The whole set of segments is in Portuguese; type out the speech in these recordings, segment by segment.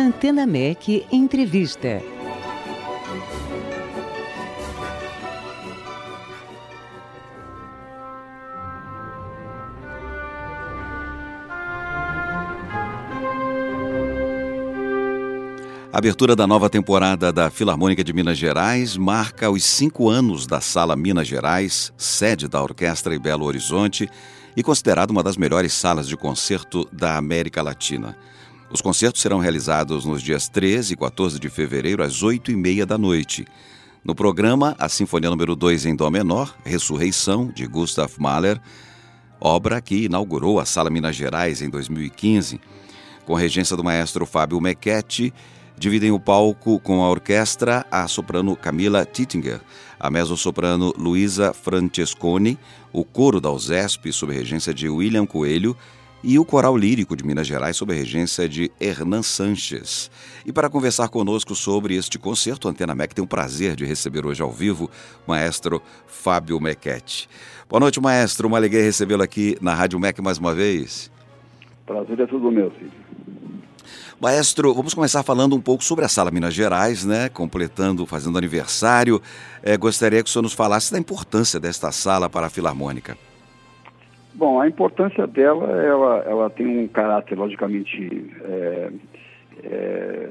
Antena MEC Entrevista. Abertura da nova temporada da Filarmônica de Minas Gerais marca os cinco anos da Sala Minas Gerais, sede da Orquestra em Belo Horizonte e considerada uma das melhores salas de concerto da América Latina. Os concertos serão realizados nos dias 13 e 14 de fevereiro, às 8 e meia da noite. No programa, a Sinfonia número 2 em Dó menor, Ressurreição, de Gustav Mahler, obra que inaugurou a Sala Minas Gerais em 2015, com regência do maestro Fábio Mequetti, dividem o palco com a orquestra a soprano Camila Tittinger, a mezzo-soprano Luisa Francesconi, o coro da USESP sob regência de William Coelho e o Coral Lírico de Minas Gerais sob regência de Hernan Sanches. E para conversar conosco sobre este concerto, a Antena MEC tem o prazer de receber hoje ao vivo o maestro Fábio Mequete. Boa noite, maestro. Uma alegria recebê-lo aqui na Rádio MEC mais uma vez. Prazer é tudo meu, filho. Maestro, vamos começar falando um pouco sobre a Sala Minas Gerais, né? Completando, fazendo aniversário. É, gostaria que o senhor nos falasse da importância desta sala para a Filarmônica. Bom, a importância dela, ela, ela tem um caráter, logicamente, é, é,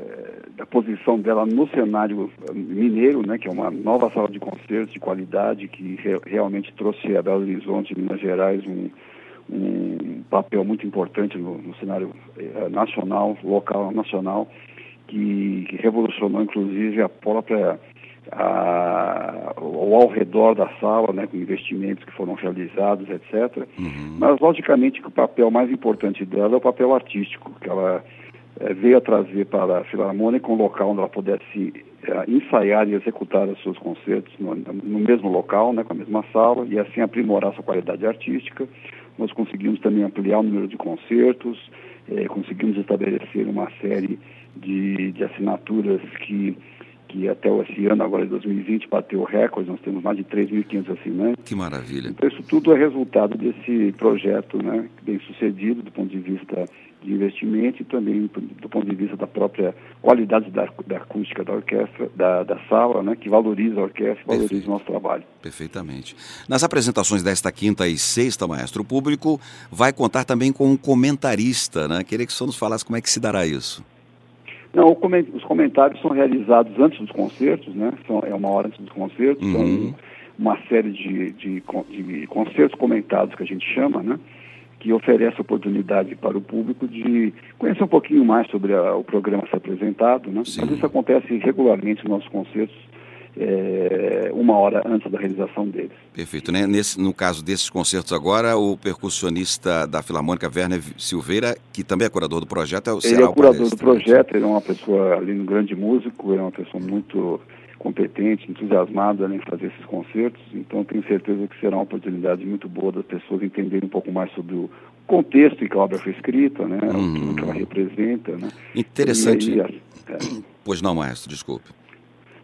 da posição dela no cenário mineiro, né, que é uma nova sala de concertos de qualidade que re, realmente trouxe a Belo Horizonte, Minas Gerais, um, um papel muito importante no, no cenário eh, nacional, local, nacional, que, que, revolucionou inclusive a própria a, ao redor da sala, né, com investimentos que foram realizados, etc. Uhum. Mas logicamente que o papel mais importante dela é o papel artístico, que ela é, veio a trazer para a Filarmônica um local onde ela pudesse é, ensaiar e executar os seus concertos no, no mesmo local, né, com a mesma sala, e assim aprimorar sua qualidade artística nós conseguimos também ampliar o número de concertos, eh, conseguimos estabelecer uma série de, de assinaturas que, que até esse ano, agora de 2020, bateu recorde, nós temos mais de 3.500 assinantes. Que maravilha. Então isso tudo é resultado desse projeto né, bem sucedido do ponto de vista de investimento e também do ponto de vista da própria qualidade da, da acústica da orquestra, da, da sala, né, que valoriza a orquestra, valoriza Perfeito. o nosso trabalho. Perfeitamente. Nas apresentações desta quinta e sexta, maestro, o público vai contar também com um comentarista, né? Queria que o senhor nos falasse como é que se dará isso. Não, os comentários são realizados antes dos concertos, né? São, é uma hora antes dos concertos, uhum. são uma série de, de, de concertos comentados que a gente chama, né? que oferece oportunidade para o público de conhecer um pouquinho mais sobre a, o programa ser apresentado. Né? Mas isso acontece regularmente nos nossos concertos, é, uma hora antes da realização deles. Perfeito. Né? Nesse, no caso desses concertos agora, o percussionista da Filarmônica, Werner Silveira, que também é curador do projeto, é o Ele é o curador do projeto, ele é uma pessoa ali um grande músico, ele é uma pessoa muito competente, entusiasmada em fazer esses concertos, então tenho certeza que será uma oportunidade muito boa das pessoas entenderem um pouco mais sobre o contexto em que a obra foi escrita, né, uhum. o que ela representa. Né. Interessante. Aí, é... Pois não, maestro, desculpe.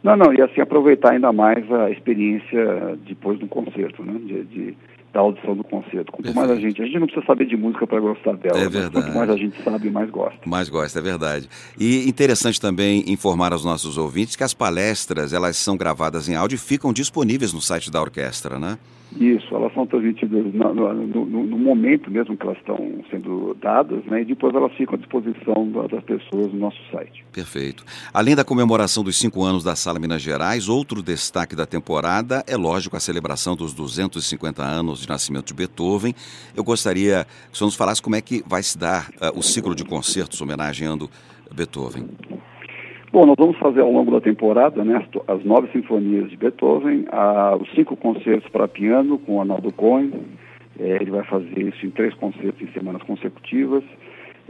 Não, não, e assim aproveitar ainda mais a experiência depois do concerto, né, de, de da audição do concerto. Quanto Perfeito. mais a gente, a gente não precisa saber de música para gostar dela. É verdade. Quanto mais a gente sabe, mais gosta. Mais gosta, é verdade. E interessante também informar aos nossos ouvintes que as palestras, elas são gravadas em áudio e ficam disponíveis no site da orquestra, né? Isso, elas são transmitidas no, no, no, no, momento mesmo que elas estão sendo dadas, né, e depois elas ficam à disposição das pessoas no nosso site. Perfeito. Além da comemoração dos cinco anos da Sala Minas Gerais, outro destaque da temporada é, lógico, a celebração dos 250 anos de nascimento de Beethoven. Eu gostaria que o senhor nos falasse como é que vai se dar uh, o ciclo de concertos homenageando Beethoven. Bom, nós vamos fazer ao longo da temporada né, as, nove sinfonias de Beethoven, a, os cinco concertos para piano com Arnaldo Cohen. É, ele vai fazer isso em três concertos em semanas consecutivas.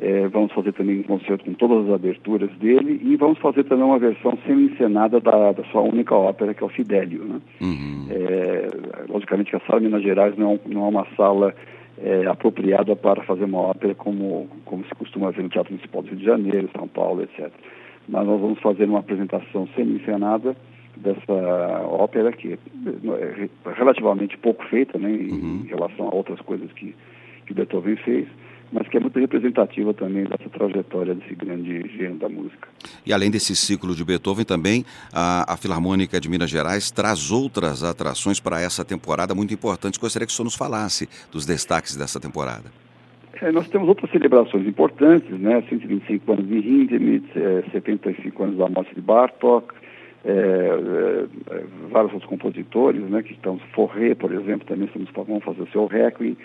É, vamos fazer também um concerto com todas as aberturas dele e vamos fazer também uma versão semi-encenada da, da, sua única ópera, que é o Fidélio. Né? Uhum. É, logicamente que a Sala Minas Gerais não, não é uma sala é, apropriada para fazer uma ópera como, como se costuma ver no Teatro Municipal do Rio de Janeiro, São Paulo, etc mas nós vamos fazer uma apresentação semi-encenada dessa ópera que é relativamente pouco feita né, em uhum. relação a outras coisas que, que Beethoven fez. Mas que é muito representativa também dessa trajetória desse grande gênero da música. E além desse ciclo de Beethoven, também a, a Filarmônica de Minas Gerais traz outras atrações para essa temporada muito importantes. Gostaria que o senhor nos falasse dos destaques dessa temporada. É, nós temos outras celebrações importantes, né? 125 anos de Hindemith, é, 75 anos da morte de Bartok, é, é, vários outros compositores, né? Que estão, Forré, por exemplo, também estamos, vamos fazer o seu Requiem.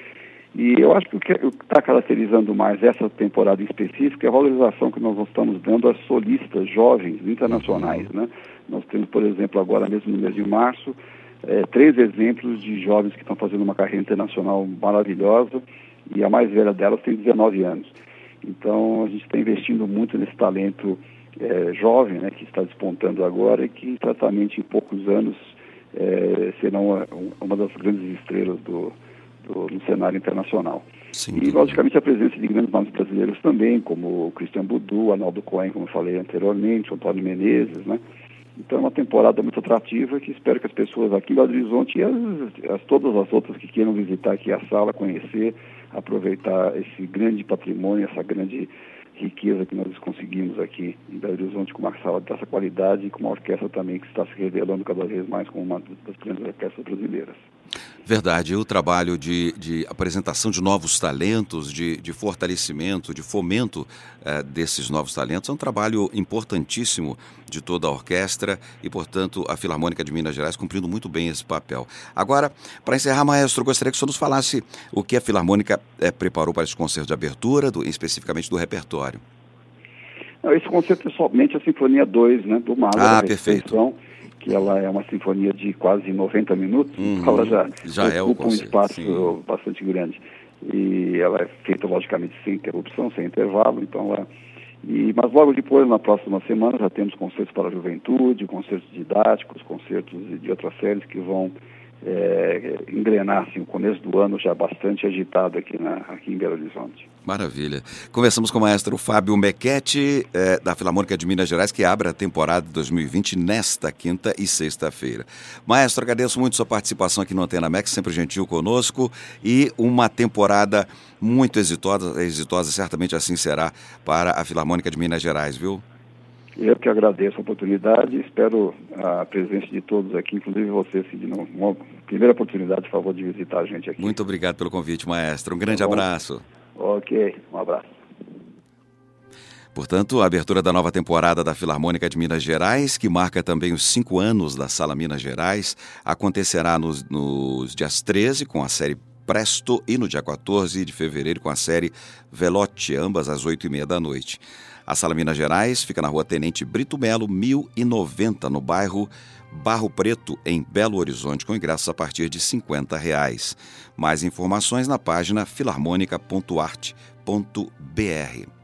E eu acho que o que está caracterizando mais essa temporada em específico é a valorização que nós estamos dando às solistas jovens internacionais. Né? Nós temos, por exemplo, agora mesmo no mês de março, é, três exemplos de jovens que estão fazendo uma carreira internacional maravilhosa e a mais velha delas tem 19 anos. Então a gente está investindo muito nesse talento é, jovem, né, que está despontando agora e que certamente em poucos anos é, serão uma, uma das grandes estrelas do, do, no cenário internacional. Sim, e, logicamente, a presença de grandes nomes brasileiros também, como o Christian Budu, Arnaldo Cohen, como eu falei anteriormente, o Antônio Menezes, né? Então é uma temporada muito atrativa que espero que as pessoas aqui em Belo Horizonte e as, as, todas as outras que queiram visitar aqui a sala, conhecer, aproveitar esse grande patrimônio, essa grande riqueza que nós conseguimos aqui em Belo Horizonte com uma sala dessa qualidade e com uma orquestra também que está se revelando cada vez mais como uma das grandes orquestras brasileiras. Verdade, o trabalho de, de apresentação de novos talentos, de, de fortalecimento, de fomento eh, desses novos talentos é um trabalho importantíssimo de toda a orquestra e, portanto, a Filarmônica de Minas Gerais cumprindo muito bem esse papel. Agora, para encerrar, maestro, gostaria que o senhor nos falasse o que a Filarmônica eh, preparou para esse concerto de abertura, do, especificamente do repertório. Não, esse concerto é somente a Sinfonia 2, né, do Mahler. Ah, perfeito que ela é uma sinfonia de quase 90 minutos, uhum. ela já, já é ocupa um espaço sim. bastante grande. E ela é feita, logicamente, sem interrupção, sem intervalo, então ela... E, mas logo depois, na próxima semana, já temos concertos para a juventude, concertos didáticos, concertos de outras séries que vão é, engrenar assim, o começo do ano já bastante agitado aqui, na, aqui em Belo Horizonte. Maravilha. Conversamos com o maestro Fábio Mequete, é, da Filarmônica de Minas Gerais, que abre a temporada de 2020 nesta quinta e sexta-feira. Maestro, agradeço muito sua participação aqui no Antena Max, sempre gentil conosco, e uma temporada muito exitosa, exitosa, certamente assim será para a Filarmônica de Minas Gerais, viu? Eu que agradeço a oportunidade e espero a presença de todos aqui, inclusive você, Sidney. Uma primeira oportunidade, por favor, de visitar a gente aqui. Muito obrigado pelo convite, maestro. Um grande tá abraço. Ok, um abraço. Portanto, a abertura da nova temporada da Filarmônica de Minas Gerais, que marca também os cinco anos da Sala Minas Gerais, acontecerá nos, nos dias 13 com a série Presto e no dia 14 de fevereiro com a série Velote, ambas às oito e meia da noite. A Sala Minas Gerais fica na rua Tenente Brito Melo, 1090, no bairro Barro Preto, em Belo Horizonte, com ingressos a partir de 50 reais. Mais informações na página filarmônica.arte.br.